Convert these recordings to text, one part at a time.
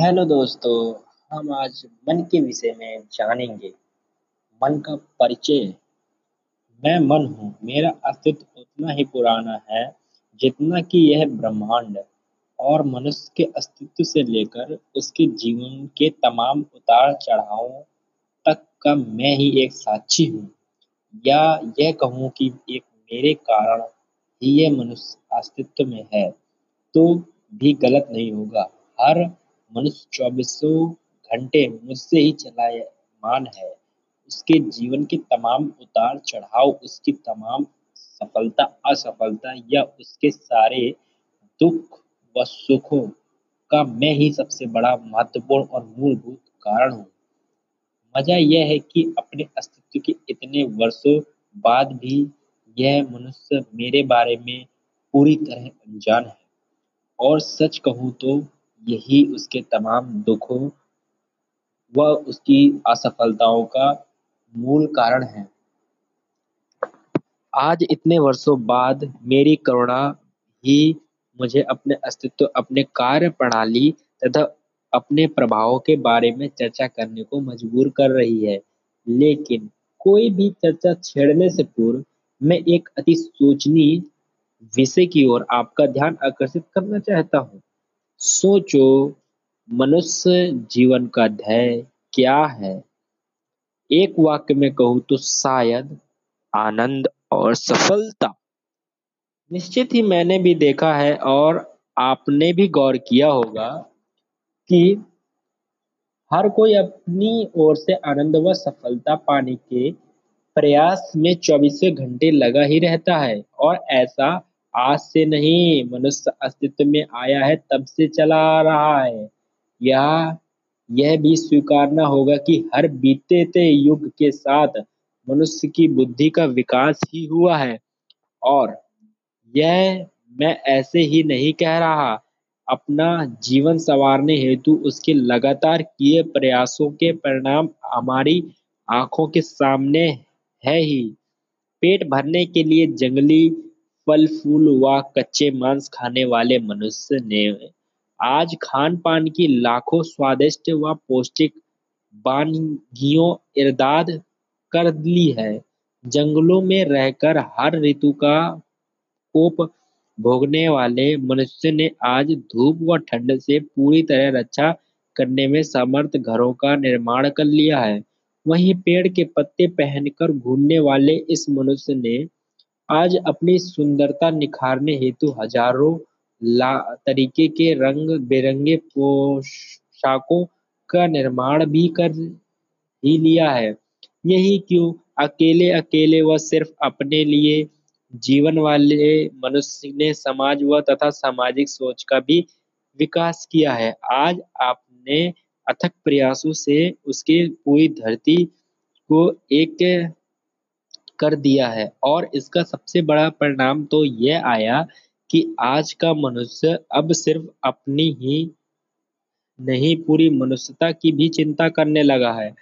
Hello दोस्तों, हम आज मन के विषय में जानेंगे। मन का परिचय। मैं मन हूँ, मेरा अस्तित्व उतना ही पुराना है जितना कि यह ब्रह्मांड और मनुष्य के अस्तित्व से लेकर उसके जीवन के तमाम उतार चढ़ावों तक का मैं ही एक साक्षी हूँ। या यह कहूँ कि एक मेरे कारण ही यह मनुष्य अस्तित्व में है तो भी गलत नहीं होगा। हर मनुष्य चौबीसों घंटे मुझसे ही चलायमान है। उसके जीवन के तमाम उतार चढ़ाव, उसकी तमाम सफलता, असफलता या उसके सारे दुख व सुखों का मैं ही सबसे बड़ा महत्वपूर्ण और मूलभूत कारण हूँ। मज़ा यह है कि अपने अस्तित्व के इतने वर्षों बाद भी यह मनुष्य मेरे बारे में पूरी तरह अनजान है। और सच कहूँ तो यही उसके तमाम दुखों व उसकी असफलताओं का मूल कारण है। आज इतने वर्षों बाद मेरी करुणा ही मुझे अपने अस्तित्व, अपने कार्य प्रणाली तथा अपने प्रभावों के बारे में चर्चा करने को मजबूर कर रही है। लेकिन कोई भी चर्चा छेड़ने से पूर्व मैं एक अति सोचनीय विषय की ओर आपका ध्यान आकर्षित करना चाहता हूँ। सोचो, मनुष्य जीवन का ध्येय क्या है? एक वाक्य में कहूँ तो शायद आनंद और सफलता। निश्चित ही मैंने भी देखा है और आपने भी गौर किया होगा कि हर कोई अपनी ओर से आनंद व सफलता पाने के प्रयास में चौबीसों घंटे लगा ही रहता है और ऐसा आज से नहीं, मनुष्य अस्तित्व में आया है, तब से चला आ रहा है। यह यह भी स्वीकारना होगा कि हर बीते युग के साथ मनुष्य की बुद्धि का विकास ही हुआ है। और यह मैं ऐसे ही नहीं कह रहा, अपना जीवन संवारने हेतु उसके लगातार किए प्रयासों के परिणाम हमारी आँखों के सामने है ही। पेट भरने के लिए जंगली फल, फूल व कच्चे मांस खाने वाले मनुष्य ने आज खान पान की लाखों स्वादिष्ट व पौष्टिक वानगियों इर्दाद कर ली है। जंगलों में रहकर हर ऋतु का कोप भोगने वाले मनुष्य ने आज धूप व ठंड से पूरी तरह रक्षा करने में समर्थ घरों का निर्माण कर लिया है। वहीं पेड़ के पत्ते पहनकर घूमने वाले इस मनुष्य ने आज अपनी सुंदरता निखारने हेतु हज़ारों ला, तरीके के रंग बिरंगे पोशाकों का निर्माण भी कर ही लिया है। यही क्यों? अकेले अकेले व सिर्फ़ अपने लिए जीवन वाले मनुष्य ने समाज व तथा सामाजिक सोच का भी विकास किया है। आज आपने अथक प्रयासों से उसके पूरी धरती को एक कर दिया है। और इसका सबसे बड़ा परिणाम तो यह आया कि आज का मनुष्य अब सिर्फ़ अपनी ही नहीं, पूरी मनुष्यता की भी चिंता करने लगा है।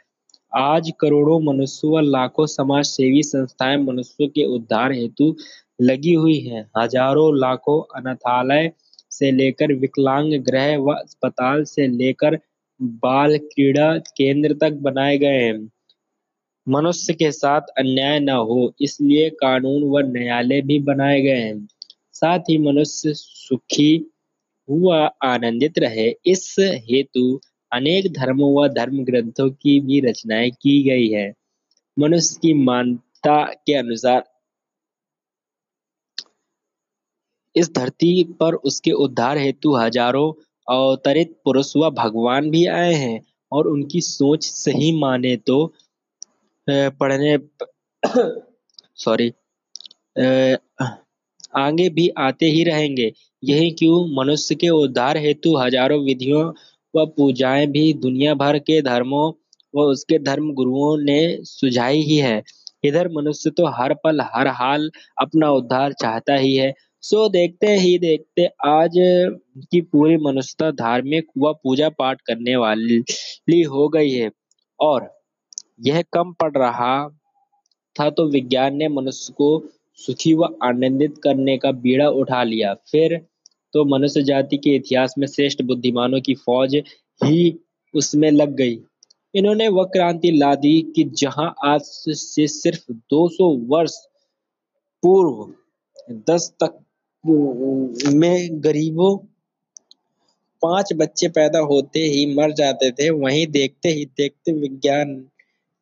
आज करोड़ों मनुष्य व लाखों समाज सेवी संस्थाएँ मनुष्यों के उद्धार हेतु लगी हुई हैं। हज़ारों लाखों अनाथालय से लेकर विकलांग गृह व अस्पताल से लेकर बाल क्रीड़ा केंद्र तक बनाए गए हैं। मनुष्य के साथ अन्याय न हो, इसलिए कानून व न्यायालय भी बनाए गए हैं। साथ ही मनुष्य सुखी हुआ आनंदित रहे, इस हेतु अनेक धर्मों व धर्म ग्रंथों की भी रचनाएँ की गई है। मनुष्य की मानता के अनुसार इस धरती पर उसके उद्धार हेतु हज़ारों अवतरित पुरुष व भगवान भी आए हैं, और उनकी सोच सही माने तो पढ़ने सॉरी आगे भी आते ही रहेंगे। यही क्यों? मनुष्य के उद्धार हेतु हज़ारों विधियों व पूजाएँ भी दुनिया भर के धर्मों व उसके धर्म गुरुओं ने सुझाई ही है। इधर मनुष्य तो हर पल, हर हाल अपना उद्धार चाहता ही है। सो देखते ही देखते आज की पूरी मनुष्यता धार्मिक व पूजा पाठ करने वाली हो गई है। और यह कम पड़ रहा था तो विज्ञान ने मनुष्य को सुखी व आनंदित करने का बीड़ा उठा लिया। फिर तो मनुष्य जाति के इतिहास में श्रेष्ठ बुद्धिमानों की फौज ही उसमें लग गई। इन्होंने वह क्रांति ला दी कि जहाँ आज से सिर्फ़ 200 वर्ष पूर्व, दस तक में गरीबों, पाँच बच्चे पैदा होते ही मर जाते थे। वहीं देखते ही देखते विज्ञान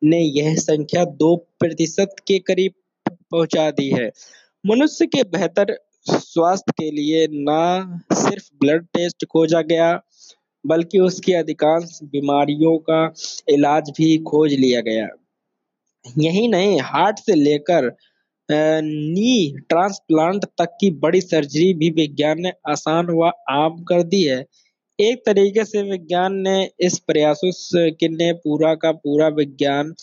ने यह संख्या दो प्रतिशत के करीब पहुँचा दी है। मनुष्य के बेहतर स्वास्थ्य के लिए न सिर्फ़ ब्लड टेस्ट खोजा गया, बल्कि उसकी अधिकांश बीमारियों का इलाज भी खोज लिया गया। यही नहीं, हार्ट से लेकर नी ट्रांसप्लांट तक की बड़ी सर्जरी भी विज्ञान ने आसान व आम कर दी है। एक तरीके से विज्ञान ने इस प्रयासों के ने पूरा का पूरा विज्ञान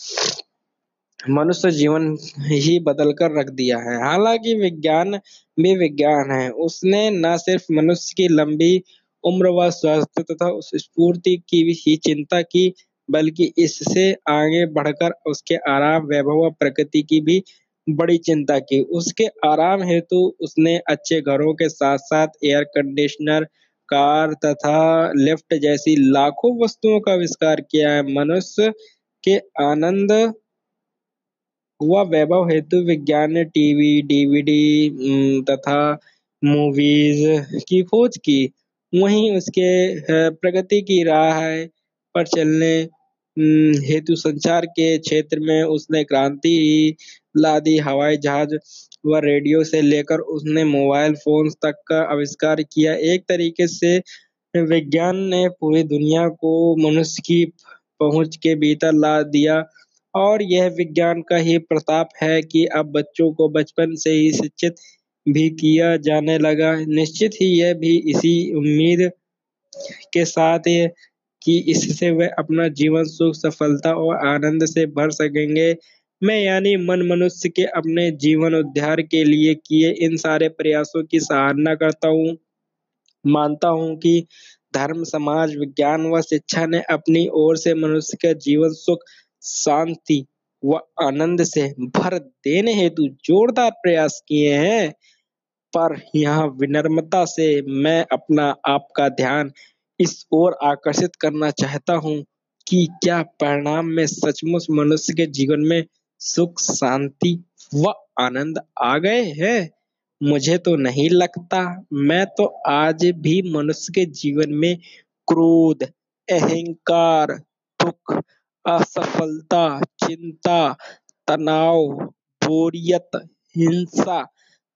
मनुष्य जीवन ही बदल कर रख दिया है। हालाँकि विज्ञान भी विज्ञान है। उसने न सिर्फ़ मनुष्य की लंबी उम्र व स्वास्थ्य तथा उस स्फूर्ति की ही चिंता की, बल्कि इससे आगे बढ़कर उसके आराम, वैभव व प्रकृति की भी बड़ी चिंता की। उसके आराम हेतु उसने अच्छे घरों के साथ साथ एयर कंडीशनर कार तथा लिफ्ट जैसी लाखों वस्तुओं का आविष्कार किया है। मनुष्य के आनंद व वैभव हेतु विज्ञान ने टीवी, डीवीडी तथा मूवीज़ की खोज की। वहीं उसके प्रगति की राह है पर चलने हेतु संचार के क्षेत्र में उसने क्रांति ला दी। हवाई जहाज़ व रेडियो से लेकर उसने मोबाइल फ़ोन तक का आविष्कार किया। एक तरीके से विज्ञान ने पूरी दुनिया को मनुष्य की पहुँच के भीतर ला दिया और यह विज्ञान का ही प्रताप है कि अब बच्चों को बचपन से ही शिक्षित भी किया जाने लगा। निश्चित ही यह भी इसी उम्मीद के साथ कि इससे वे अपना जीवन सुख, सफलता और आनंद से भर सकेंगे। मैं यानी मन मनुष्य के अपने जीवन उद्धार के लिए किए इन सारे प्रयासों की सराहना करता हूँ। मानता हूँ कि धर्म, समाज, विज्ञान व शिक्षा ने अपनी ओर से मनुष्य का जीवन सुख, शांति व आनंद से भर देने हेतु जोरदार प्रयास किए हैं। पर यहाँ विनम्रता से मैं अपना आपका ध्यान इस ओर आकर्षित करना चाहता हूँ कि क्या परिणाम में सचमुच मनुष्य के जीवन में सुख, शांति व आनंद आ गए हैं? मुझे तो नहीं लगता। मैं तो आज भी मनुष्य के जीवन में क्रोध, अहंकार, दुख, असफलता, चिंता, तनाव, बोरियत, हिंसा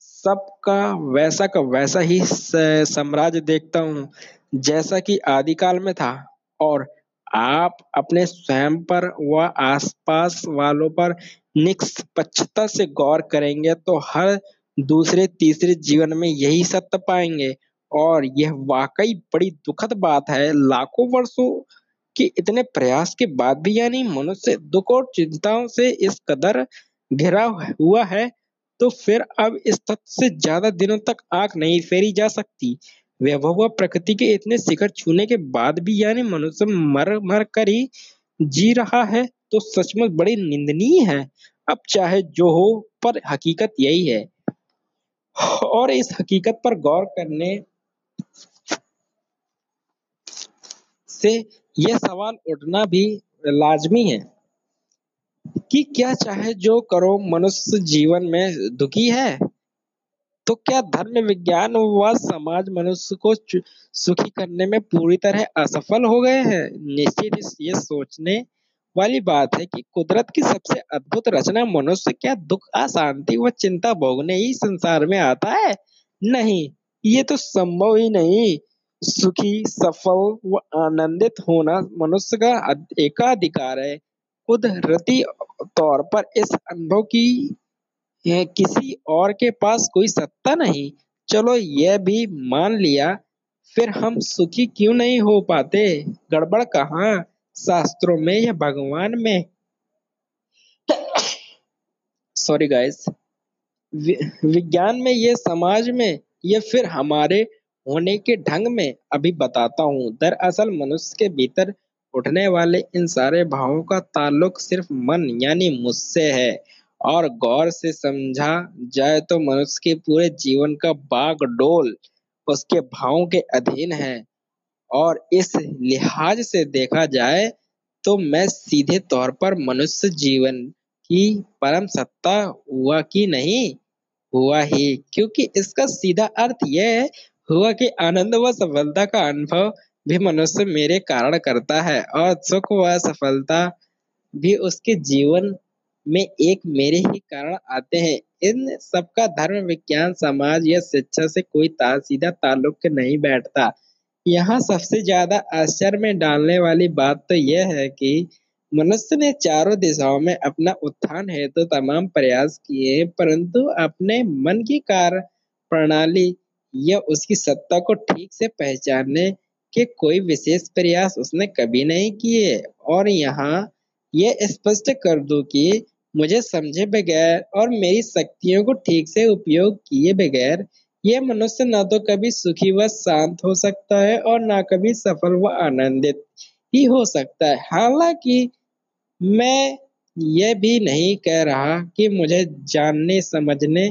सबका वैसा का वैसा ही साम्राज्य देखता हूँ, जैसा कि आदिकाल में था। और आप अपने स्वयं पर व आसपास वालों पर निष्पक्षता से गौर करेंगे तो हर दूसरे तीसरे जीवन में यही सत्य पाएँगे। और यह वाकई बड़ी दुखद बात है, लाखों वर्षों के इतने प्रयास के बाद भी यानी मनुष्य दुख और चिंताओं से इस कदर घिरा हुआ है तो फिर अब इस तथ्य से ज़्यादा दिनों तक आँख नहीं फेरी जा सकती। वैभव प्रकृति के इतने शिखर छूने के बाद भी यानी मनुष्य मर मर कर ही जी रहा है तो सचमुच बड़ी निंदनीय है। अब चाहे जो हो, पर हकीकत यही है। और इस हकीकत पर गौर करने से यह सवाल उठना भी लाजमी है कि क्या चाहे जो करो, मनुष्य जीवन में दुखी है? तो क्या धर्म विज्ञान व समाज मनुष्य को सुखी करने में पूरी तरह असफल हो गए हैं? निश्चित ये सोचने वाली बात है कि कुदरत की सबसे अद्भुत रचना मनुष्य क्या दुख, अशांति व चिंता भोगने ही संसार में आता है? नहीं, ये तो संभव ही नहीं। सुखी, सफल व आनंदित होना मनुष्य का एकाधिकार है। कुदरती तौर पर इस अनुभव की किसी और के पास कोई सत्ता नहीं। चलो यह भी मान लिया, फिर हम सुखी क्यों नहीं हो पाते? गड़बड़ कहाँ? शास्त्रों में या भगवान में? सॉरी गाइस विज्ञान में ये समाज में, ये फिर हमारे होने के ढंग में। अभी बताता हूँ, दरअसल मनुष्य के भीतर उठने वाले इन सारे भावों का ताल्लुक सिर्फ़ मन, यानी मुझसे है। और गौर से समझा जाए तो मनुष्य के पूरे जीवन का बागडोल उसके भावों के अधीन है। और इस लिहाज से देखा जाए तो मैं सीधे तौर पर मनुष्य जीवन की परम सत्ता हुआ कि नहीं? हुआ ही, क्योंकि इसका सीधा अर्थ यह हुआ कि आनंद व सफलता का अनुभव भी मनुष्य मेरे कारण करता है और सुख व सफलता भी उसके जीवन में एक मेरे ही कारण आते हैं। इन सबका धर्म विज्ञान समाज या शिक्षा से कोई ता, सीधा ताल्लुक नहीं बैठता। यहाँ सबसे ज़्यादा आश्चर्य में डालने वाली बात तो यह है कि मनुष्य ने चारों दिशाओं में अपना उत्थान हेतु तो तमाम प्रयास किए परंतु अपने मन की कार्य प्रणाली या उसकी सत्ता को ठीक से पहचानने के कोई विशेष प्रयास उसने कभी नहीं किए। और यहाँ यह स्पष्ट कर दो कि मुझे समझे बगैर और मेरी शक्तियों को ठीक से उपयोग किए बगैर यह मनुष्य न तो कभी सुखी व शांत हो सकता है और न कभी सफल व आनंदित ही हो सकता है। हालाँकि मैं यह भी नहीं कह रहा कि मुझे जानने, समझने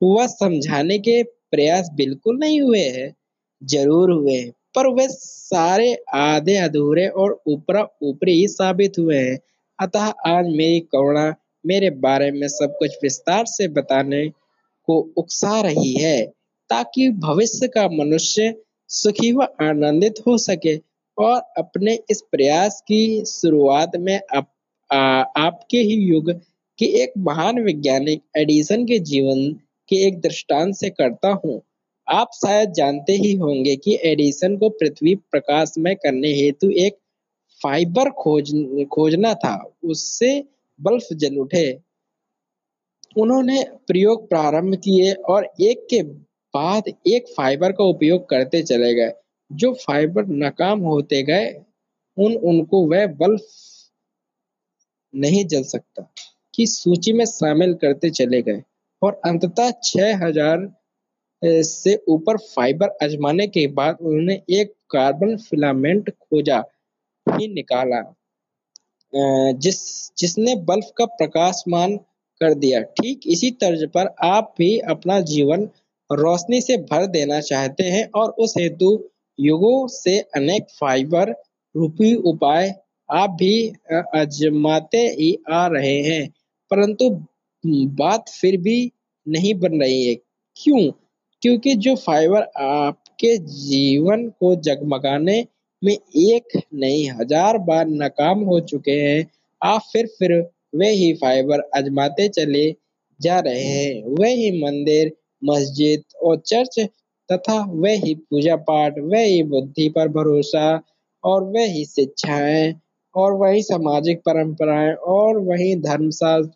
व समझाने के प्रयास बिल्कुल नहीं हुए हैं। ज़रूर हुए हैं, पर वे सारे आधे अधूरे और ऊपरा ऊपरी ही साबित हुए हैं। अतः आज मेरी करुणा मेरे बारे में सब कुछ विस्तार से बताने को उकसा रही है ताकि भविष्य का मनुष्य सुखी व आनंदित हो सके और अपने इस प्रयास की शुरुआत में आप, आ, आपके ही युग के एक महान वैज्ञानिक एडिसन के जीवन के एक दृष्टांत से करता हूँ। आप शायद जानते ही होंगे कि एडिसन को पृथ्वी प्रकाशमय करने हेतु एक फाइबर खोज खोजना था। उससे बल्ब जल उठे। उन्होंने प्रयोग प्रारंभ किए और एक के बाद एक फाइबर का उपयोग करते चले गए। जो फाइबर नाकाम होते गए, उन, उनको वह बल्ब नहीं जल सकता की सूची में शामिल करते चले गए। और अंततः छह हज़ार से ऊपर फाइबर आजमाने के बाद उन्होंने एक कार्बन फिलामेंट खोजा, ही निकाला। जिस, जिसने बल्ब का प्रकाशमान कर दिया, ठीक इसी तर्ज पर आप भी अपना जीवन रोशनी से भर देना चाहते हैं और उस हेतु युगों से अनेक फाइबर रूपी उपाय आप भी आजमाते ही आ रहे हैं। परंतु बात फिर भी नहीं बन रही है। क्यों? क्योंकि जो फाइबर आपके जीवन को जगमगाने में एक नहीं, हज़ार बार नाकाम हो चुके हैं। आप फिर फिर वे ही फाइबर आजमाते चले जा रहे हैं। वे ही मंदिर, मस्जिद और चर्च तथा वे ही पूजा पाठ, वे ही बुद्धि पर भरोसा और वे ही शिक्षाएँ और वही सामाजिक परंपराएँ और वही धर्मशास्त्र,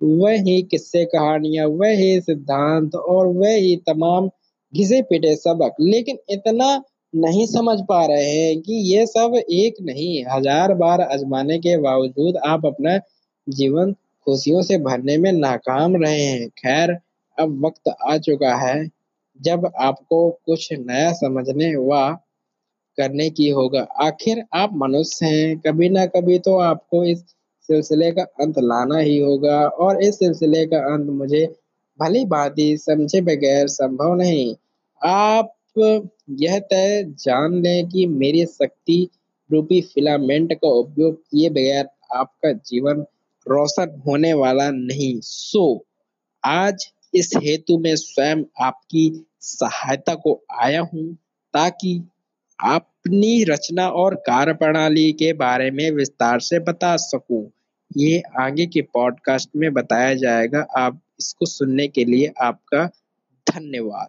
वही किस्से कहानियाँ, वही सिद्धांत और वही तमाम घिसे पिटे सबक। लेकिन इतना नहीं समझ पा रहे हैं कि ये सब एक नहीं, हज़ार बार आजमाने के बावजूद आप अपना जीवन खुशियों से भरने में नाकाम रहे हैं। खैर, अब वक्त आ चुका है, जब आपको कुछ नया समझने व करने की होगा। आखिर आप मनुष्य हैं, कभी ना कभी तो आपको इस सिलसिले का अंत लाना ही होगा, और इस सिलसिले का अंत मुझे भली भांति समझे बगैर संभव नहीं। आप यह तय जान लें कि मेरी शक्ति रूपी फिलामेंट का उपयोग किए बगैर आपका जीवन रोशन होने वाला नहीं। सो, आज इस हेतु में स्वयं आपकी सहायता को आया हूँ ताकि अपनी रचना और कार्य प्रणाली के बारे में विस्तार से बता सकूँ। ये आगे के पॉडकास्ट में बताया जाएगा। आप इसको सुनने के लिए आपका धन्यवाद।